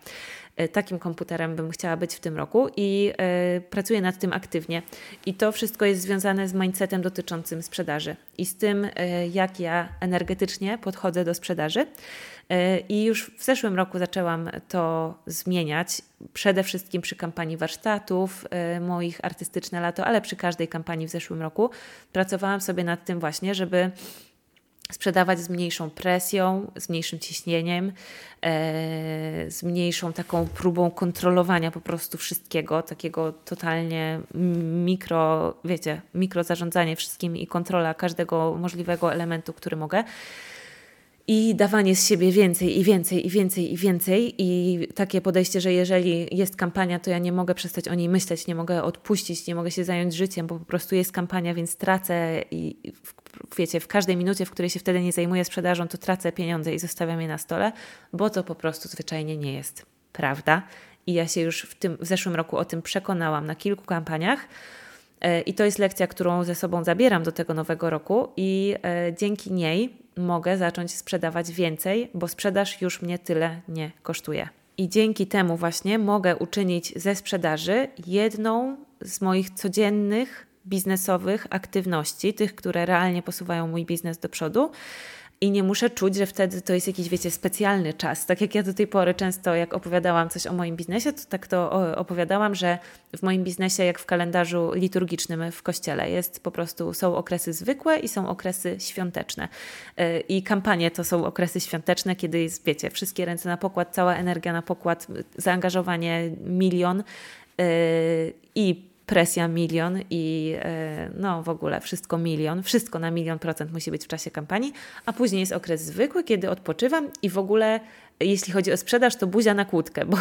Takim komputerem bym chciała być w tym roku i pracuję nad tym aktywnie. I to wszystko jest związane z mindsetem dotyczącym sprzedaży i z tym, jak ja energetycznie podchodzę do sprzedaży. E, I już w zeszłym roku zaczęłam to zmieniać, przede wszystkim przy kampanii warsztatów e, moich artystyczne lato, ale przy każdej kampanii w zeszłym roku pracowałam sobie nad tym właśnie, żeby sprzedawać z mniejszą presją, z mniejszym ciśnieniem, e, z mniejszą taką próbą kontrolowania po prostu wszystkiego, takiego totalnie mikro, wiecie, mikro zarządzanie wszystkim i kontrola każdego możliwego elementu, który mogę i dawanie z siebie więcej i więcej i więcej i więcej i takie podejście, że jeżeli jest kampania, to ja nie mogę przestać o niej myśleć, nie mogę odpuścić, nie mogę się zająć życiem, bo po prostu jest kampania, więc tracę i wiecie, w każdej minucie, w której się wtedy nie zajmuję sprzedażą, to tracę pieniądze i zostawiam je na stole, bo to po prostu zwyczajnie nie jest prawda. I ja się już w tym w zeszłym roku o tym przekonałam na kilku kampaniach. E, I to jest lekcja, którą ze sobą zabieram do tego nowego roku, i e, dzięki niej mogę zacząć sprzedawać więcej, bo sprzedaż już mnie tyle nie kosztuje. I dzięki temu właśnie mogę uczynić ze sprzedaży jedną z moich codziennych biznesowych aktywności, tych, które realnie posuwają mój biznes do przodu i nie muszę czuć, że wtedy to jest jakiś, wiecie, specjalny czas. Tak jak ja do tej pory często, jak opowiadałam coś o moim biznesie, to tak to opowiadałam, że w moim biznesie, jak w kalendarzu liturgicznym w kościele, jest po prostu, są okresy zwykłe i są okresy świąteczne. Y, I kampanie to są okresy świąteczne, kiedy jest, wiecie, wszystkie ręce na pokład, cała energia na pokład, zaangażowanie milion i presja milion i no w ogóle wszystko milion, wszystko na milion procent musi być w czasie kampanii, a później jest okres zwykły, kiedy odpoczywam i w ogóle jeśli chodzi o sprzedaż, to buzia na kłódkę, bo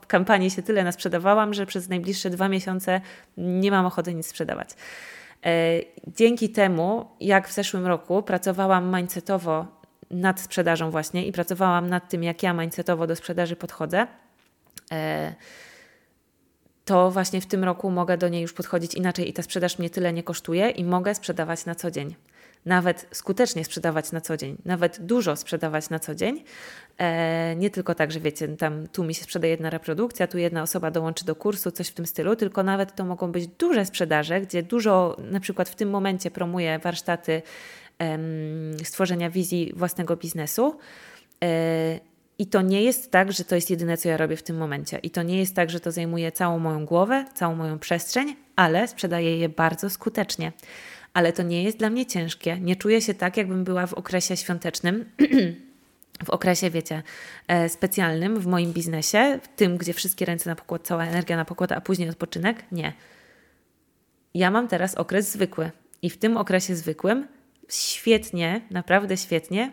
w kampanii się tyle nasprzedawałam, że przez najbliższe dwa miesiące nie mam ochoty nic sprzedawać. E, dzięki temu, jak w zeszłym roku pracowałam mindsetowo nad sprzedażą właśnie i pracowałam nad tym, jak ja mindsetowo do sprzedaży podchodzę, e, to właśnie w tym roku mogę do niej już podchodzić inaczej i ta sprzedaż mnie tyle nie kosztuje i mogę sprzedawać na co dzień nawet skutecznie sprzedawać na co dzień, nawet dużo sprzedawać na co dzień. E, nie tylko tak, że wiecie, tam tu mi się sprzedaje jedna reprodukcja, tu jedna osoba dołączy do kursu, coś w tym stylu, tylko nawet to mogą być duże sprzedaże, gdzie dużo, na przykład w tym momencie promuję warsztaty em, stworzenia wizji własnego biznesu. I to nie jest tak, że to jest jedyne, co ja robię w tym momencie. I to nie jest tak, że to zajmuje całą moją głowę, całą moją przestrzeń, ale sprzedaję je bardzo skutecznie ale to nie jest dla mnie ciężkie. Nie czuję się tak, jakbym była w okresie świątecznym. w okresie, wiecie, e, specjalnym w moim biznesie, w tym, gdzie wszystkie ręce na pokład, cała energia na pokład, a później odpoczynek? Nie. Ja mam teraz okres zwykły i w tym okresie zwykłym świetnie, naprawdę świetnie,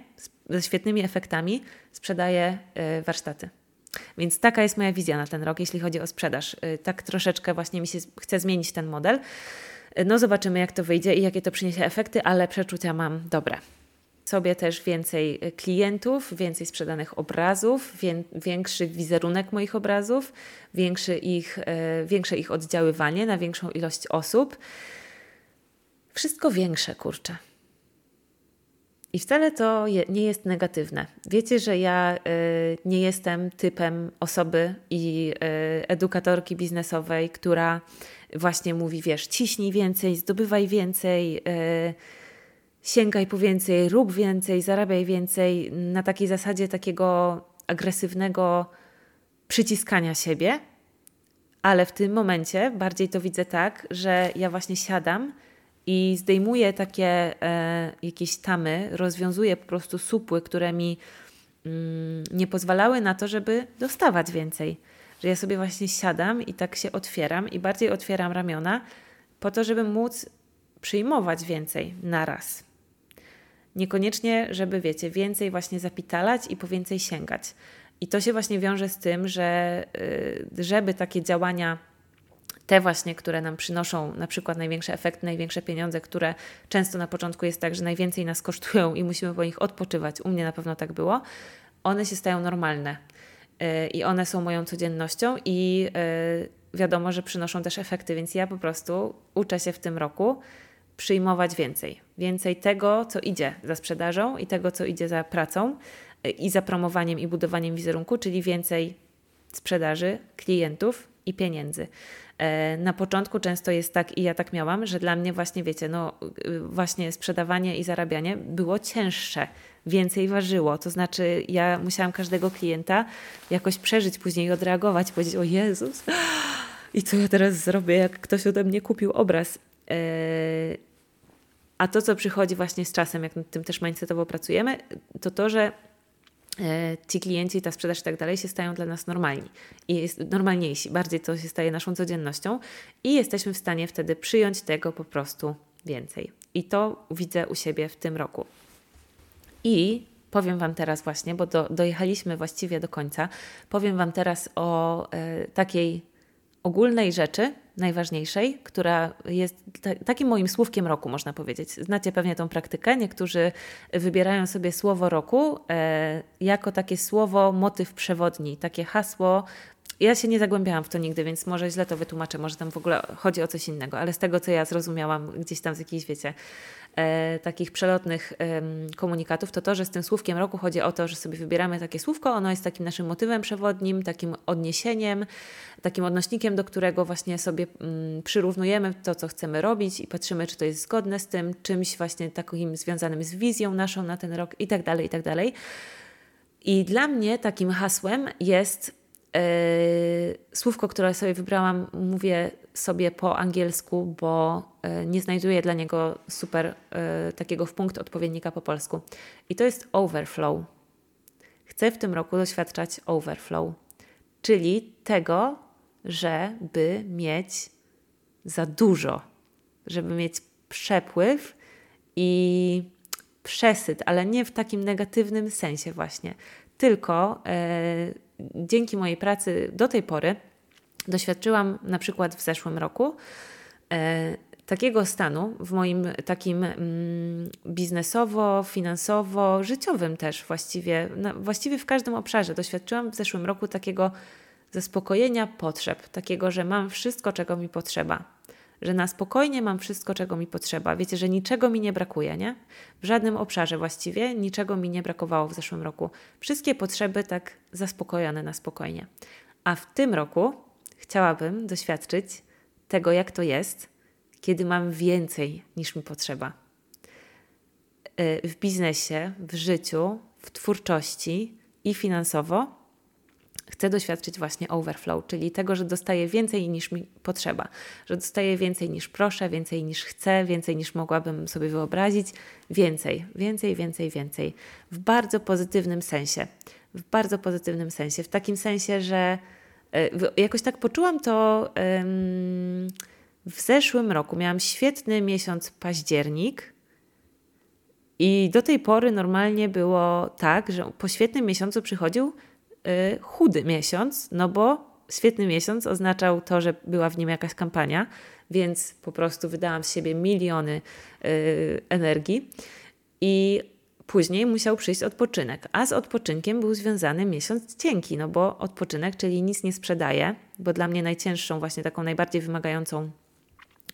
ze świetnymi efektami sprzedaję e, warsztaty. Więc taka jest moja wizja na ten rok, jeśli chodzi o sprzedaż. E, tak troszeczkę właśnie mi się chce zmienić ten model. No zobaczymy, jak to wyjdzie i jakie to przyniesie efekty, ale przeczucia mam dobre. Sobie też więcej klientów, więcej sprzedanych obrazów, większy wizerunek moich obrazów, większy ich, e, większe ich oddziaływanie na większą ilość osób. Wszystko większe, kurczę. I wcale to je, nie jest negatywne. Wiecie, że ja y, nie jestem typem osoby i y, edukatorki biznesowej, która właśnie mówi, wiesz, ciśnij więcej, zdobywaj więcej, y, sięgaj po więcej, rób więcej, zarabiaj więcej, na takiej zasadzie takiego agresywnego przyciskania siebie. Ale w tym momencie bardziej to widzę tak, że ja właśnie siadam i zdejmuję takie e, jakieś tamy, rozwiązuję po prostu supły, które mi mm, nie pozwalały na to, żeby dostawać więcej. Że ja sobie właśnie siadam i tak się otwieram i bardziej otwieram ramiona po to, żeby móc przyjmować więcej naraz. Niekoniecznie, żeby wiecie, więcej właśnie zapitalać i po więcej sięgać. I to się właśnie wiąże z tym, że y, żeby takie działania te właśnie, które nam przynoszą na przykład największe efekty, największe pieniądze, które często na początku jest tak, że najwięcej nas kosztują i musimy po nich odpoczywać. U mnie na pewno tak było. One się stają normalne y, i one są moją codziennością i y, wiadomo, że przynoszą też efekty, więc ja po prostu uczę się w tym roku przyjmować więcej. Więcej tego, co idzie za sprzedażą i tego, co idzie za pracą y, i za promowaniem i budowaniem wizerunku, czyli więcej sprzedaży, klientów i pieniędzy. E, na początku często jest tak, i ja tak miałam, że dla mnie właśnie, wiecie, no y, właśnie sprzedawanie i zarabianie było cięższe, więcej ważyło. To znaczy, ja musiałam każdego klienta jakoś przeżyć, później odreagować, powiedzieć: O Jezus, i co ja teraz zrobię, jak ktoś ode mnie kupił obraz. E, a to, co przychodzi właśnie z czasem, jak nad tym też mindsetowo pracujemy, to to, że ci klienci, ta sprzedaż i tak dalej się stają dla nas normalni i jest normalniejsi, bardziej to się staje naszą codziennością i jesteśmy w stanie wtedy przyjąć tego po prostu więcej. I to widzę u siebie w tym roku. I powiem Wam teraz właśnie, bo do, dojechaliśmy właściwie do końca, powiem Wam teraz o e, takiej ogólnej rzeczy, najważniejszej, która jest takim moim słówkiem roku, można powiedzieć. Znacie pewnie tą praktykę. Niektórzy wybierają sobie słowo roku e, jako takie słowo, motyw przewodni, takie hasło. Ja się nie zagłębiałam w to nigdy, więc może źle to wytłumaczę, może tam w ogóle chodzi o coś innego, ale z tego, co ja zrozumiałam gdzieś tam z jakiejś, wiecie, e, takich przelotnych e, komunikatów, to to, że z tym słówkiem roku chodzi o to, że sobie wybieramy takie słówko, ono jest takim naszym motywem przewodnim, takim odniesieniem, takim odnośnikiem, do którego właśnie sobie mm, przyrównujemy to, co chcemy robić i patrzymy, czy to jest zgodne z tym, czymś właśnie takim związanym z wizją naszą na ten rok i tak dalej, i tak dalej. I dla mnie takim hasłem jest słówko, które sobie wybrałam, mówię sobie po angielsku, bo yy, nie znajduję dla niego super yy, takiego w punkt odpowiednika po polsku. I to jest overflow. Chcę w tym roku doświadczać overflow, czyli tego, żeby mieć za dużo, żeby mieć przepływ i przesyt, ale nie w takim negatywnym sensie, właśnie. Tylko e, dzięki mojej pracy do tej pory doświadczyłam na przykład w zeszłym roku e, takiego stanu w moim takim mm, biznesowo, finansowo, życiowym też właściwie, no, właściwie w każdym obszarze. Doświadczyłam w zeszłym roku takiego zaspokojenia potrzeb, takiego, że mam wszystko, czego mi potrzeba. Że na spokojnie mam wszystko, czego mi potrzeba. Wiecie, że niczego mi nie brakuje, nie? W żadnym obszarze właściwie niczego mi nie brakowało w zeszłym roku. Wszystkie potrzeby tak zaspokojone na spokojnie. A w tym roku chciałabym doświadczyć tego, jak to jest, kiedy mam więcej niż mi potrzeba. Y, w biznesie, w życiu, w twórczości i finansowo chcę doświadczyć właśnie overflow, czyli tego, że dostaję więcej niż mi potrzeba, że dostaję więcej niż proszę, więcej niż chcę, więcej niż mogłabym sobie wyobrazić, więcej, więcej, więcej, więcej. W bardzo pozytywnym sensie. W bardzo pozytywnym sensie. W takim sensie, że y, jakoś tak poczułam to. W zeszłym roku miałam świetny miesiąc październik. I do tej pory normalnie było tak, że po świetnym miesiącu przychodził chudy miesiąc, no bo świetny miesiąc oznaczał to, że była w nim jakaś kampania, więc po prostu wydałam z siebie miliony y, energii. I później musiał przyjść odpoczynek, a z odpoczynkiem był związany miesiąc cienki, no bo odpoczynek, czyli nic nie sprzedaje, bo dla mnie najcięższą, właśnie taką najbardziej wymagającą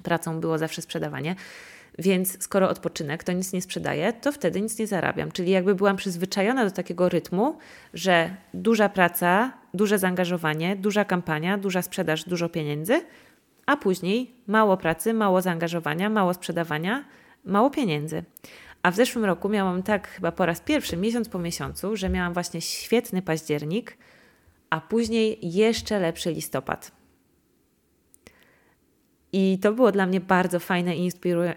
pracą było zawsze sprzedawanie. Więc skoro odpoczynek to nic nie sprzedaje, to wtedy nic nie zarabiam. Czyli jakby byłam przyzwyczajona do takiego rytmu, że duża praca, duże zaangażowanie, duża kampania, duża sprzedaż, dużo pieniędzy, a później mało pracy, mało zaangażowania, mało sprzedawania, mało pieniędzy. A w zeszłym roku miałam tak chyba po raz pierwszy, miesiąc po miesiącu, że miałam właśnie świetny październik, a później jeszcze lepszy listopad. I to było dla mnie bardzo fajne i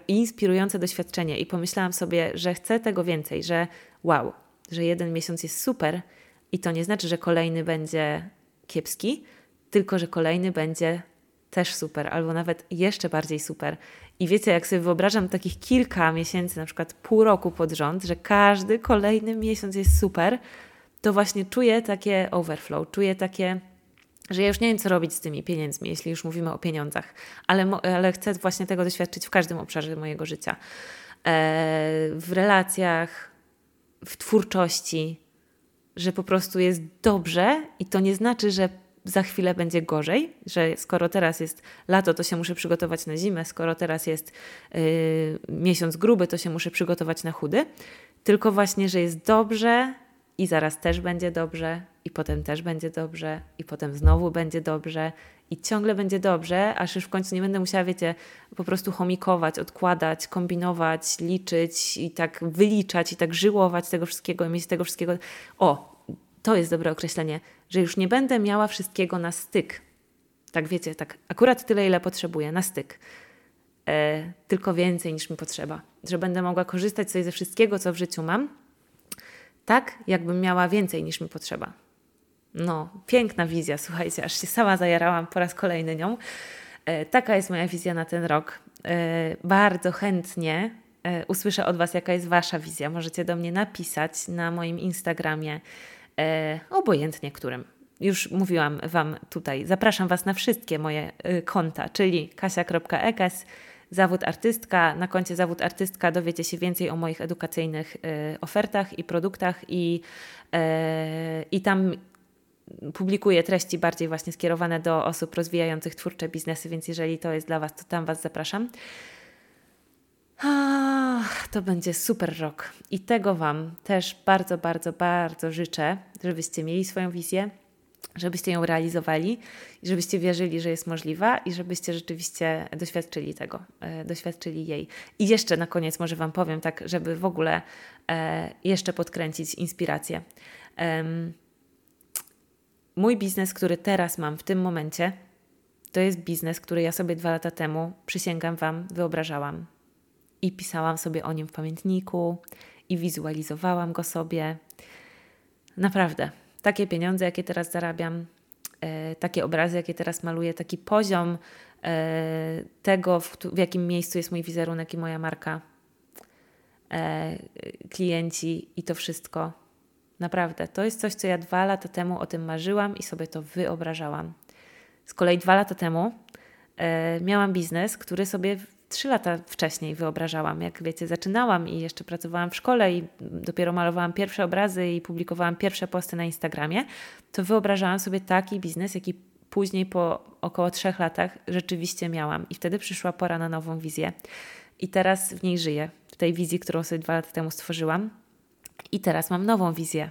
inspirujące doświadczenie. I pomyślałam sobie, że chcę tego więcej, że wow, że jeden miesiąc jest super i to nie znaczy, że kolejny będzie kiepski, tylko że kolejny będzie też super, albo nawet jeszcze bardziej super. I wiecie, jak sobie wyobrażam takich kilka miesięcy, na przykład pół roku pod rząd, że każdy kolejny miesiąc jest super, to właśnie czuję takie overflow, czuję takie że ja już nie wiem, co robić z tymi pieniędzmi, jeśli już mówimy o pieniądzach, ale, ale chcę właśnie tego doświadczyć w każdym obszarze mojego życia. E, w relacjach, w twórczości, że po prostu jest dobrze i to nie znaczy, że za chwilę będzie gorzej, że skoro teraz jest lato, to się muszę przygotować na zimę, skoro teraz jest y, miesiąc gruby, to się muszę przygotować na chudy, tylko właśnie, że jest dobrze i zaraz też będzie dobrze, i potem też będzie dobrze, i potem znowu będzie dobrze, i ciągle będzie dobrze, aż już w końcu nie będę musiała, wiecie, po prostu chomikować, odkładać, kombinować, liczyć i tak wyliczać, i tak żyłować tego wszystkiego, i mieć tego wszystkiego. O, to jest dobre określenie, że już nie będę miała wszystkiego na styk. Tak wiecie, tak akurat tyle, ile potrzebuję, na styk. E, tylko więcej niż mi potrzeba. Że będę mogła korzystać sobie ze wszystkiego, co w życiu mam, tak jakbym miała więcej niż mi potrzeba. No, piękna wizja, słuchajcie, aż się sama zajarałam po raz kolejny nią. E, taka jest moja wizja na ten rok. E, bardzo chętnie e, usłyszę od Was, jaka jest Wasza wizja. Możecie do mnie napisać na moim Instagramie, obojętnie którym. Już mówiłam Wam tutaj, zapraszam Was na wszystkie moje konta, czyli kasia.ekes, zawód artystka. Na koncie zawód artystka dowiecie się więcej o moich edukacyjnych ofertach i produktach i, i tam publikuję treści bardziej właśnie skierowane do osób rozwijających twórcze biznesy, więc jeżeli to jest dla Was, to tam Was zapraszam. to będzie super rok i tego Wam też bardzo, bardzo, bardzo życzę, żebyście mieli swoją wizję, żebyście ją realizowali, żebyście wierzyli, że jest możliwa i żebyście rzeczywiście doświadczyli tego, e, doświadczyli jej. I jeszcze na koniec może Wam powiem, tak, żeby w ogóle e, jeszcze podkręcić inspirację. Mój biznes, który teraz mam w tym momencie, to jest biznes, który ja sobie dwa lata temu, przysięgam Wam, wyobrażałam. I pisałam sobie o nim w pamiętniku, i wizualizowałam go sobie. Naprawdę, takie pieniądze, jakie teraz zarabiam, e, takie obrazy, jakie teraz maluję, taki poziom e, tego, w, w jakim miejscu jest mój wizerunek i moja marka, e, klienci i to wszystko. Naprawdę, to jest coś, co ja dwa lata temu o tym marzyłam i sobie to wyobrażałam. Z kolei dwa lata temu e, miałam biznes, który sobie trzy lata wcześniej wyobrażałam. Jak wiecie, zaczynałam i jeszcze pracowałam w szkole i dopiero malowałam pierwsze obrazy i publikowałam pierwsze posty na Instagramie, to wyobrażałam sobie taki biznes, jaki później po około trzech latach rzeczywiście miałam. I wtedy przyszła pora na nową wizję. I teraz w niej żyję, w tej wizji, którą sobie dwa lata temu stworzyłam. I teraz mam nową wizję.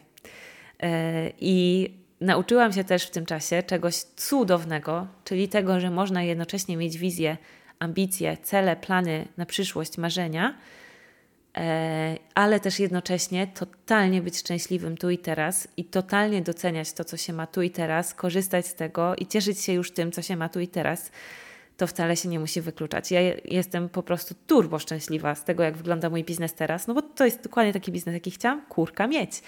E, I nauczyłam się też w tym czasie czegoś cudownego, czyli tego, że można jednocześnie mieć wizję ambicje, cele, plany na przyszłość, marzenia, e, ale też jednocześnie totalnie być szczęśliwym tu i teraz i totalnie doceniać to, co się ma tu i teraz, korzystać z tego i cieszyć się już tym, co się ma tu i teraz, to wcale się nie musi wykluczać. Ja jestem po prostu turbo szczęśliwa z tego, jak wygląda mój biznes teraz, no bo to jest dokładnie taki biznes, jaki chciałam, kurka, mieć.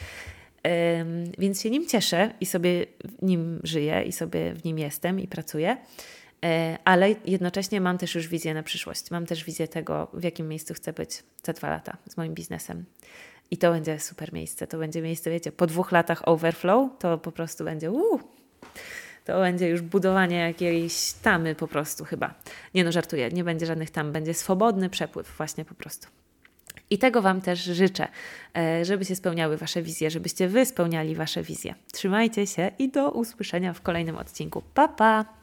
Więc się nim cieszę i sobie nim żyję i sobie w nim jestem i pracuję. E, ale jednocześnie mam też już wizję na przyszłość. Mam też wizję tego, w jakim miejscu chcę być za dwa lata z moim biznesem. I to będzie super miejsce. To będzie miejsce, wiecie, po dwóch latach overflow to po prostu będzie to będzie już budowanie jakiejś tamy po prostu chyba. Nie no, żartuję, nie będzie żadnych tam, będzie swobodny przepływ właśnie po prostu. I tego Wam też życzę, e, żeby się spełniały Wasze wizje, żebyście Wy spełniali Wasze wizje. Trzymajcie się i do usłyszenia w kolejnym odcinku. Pa, pa!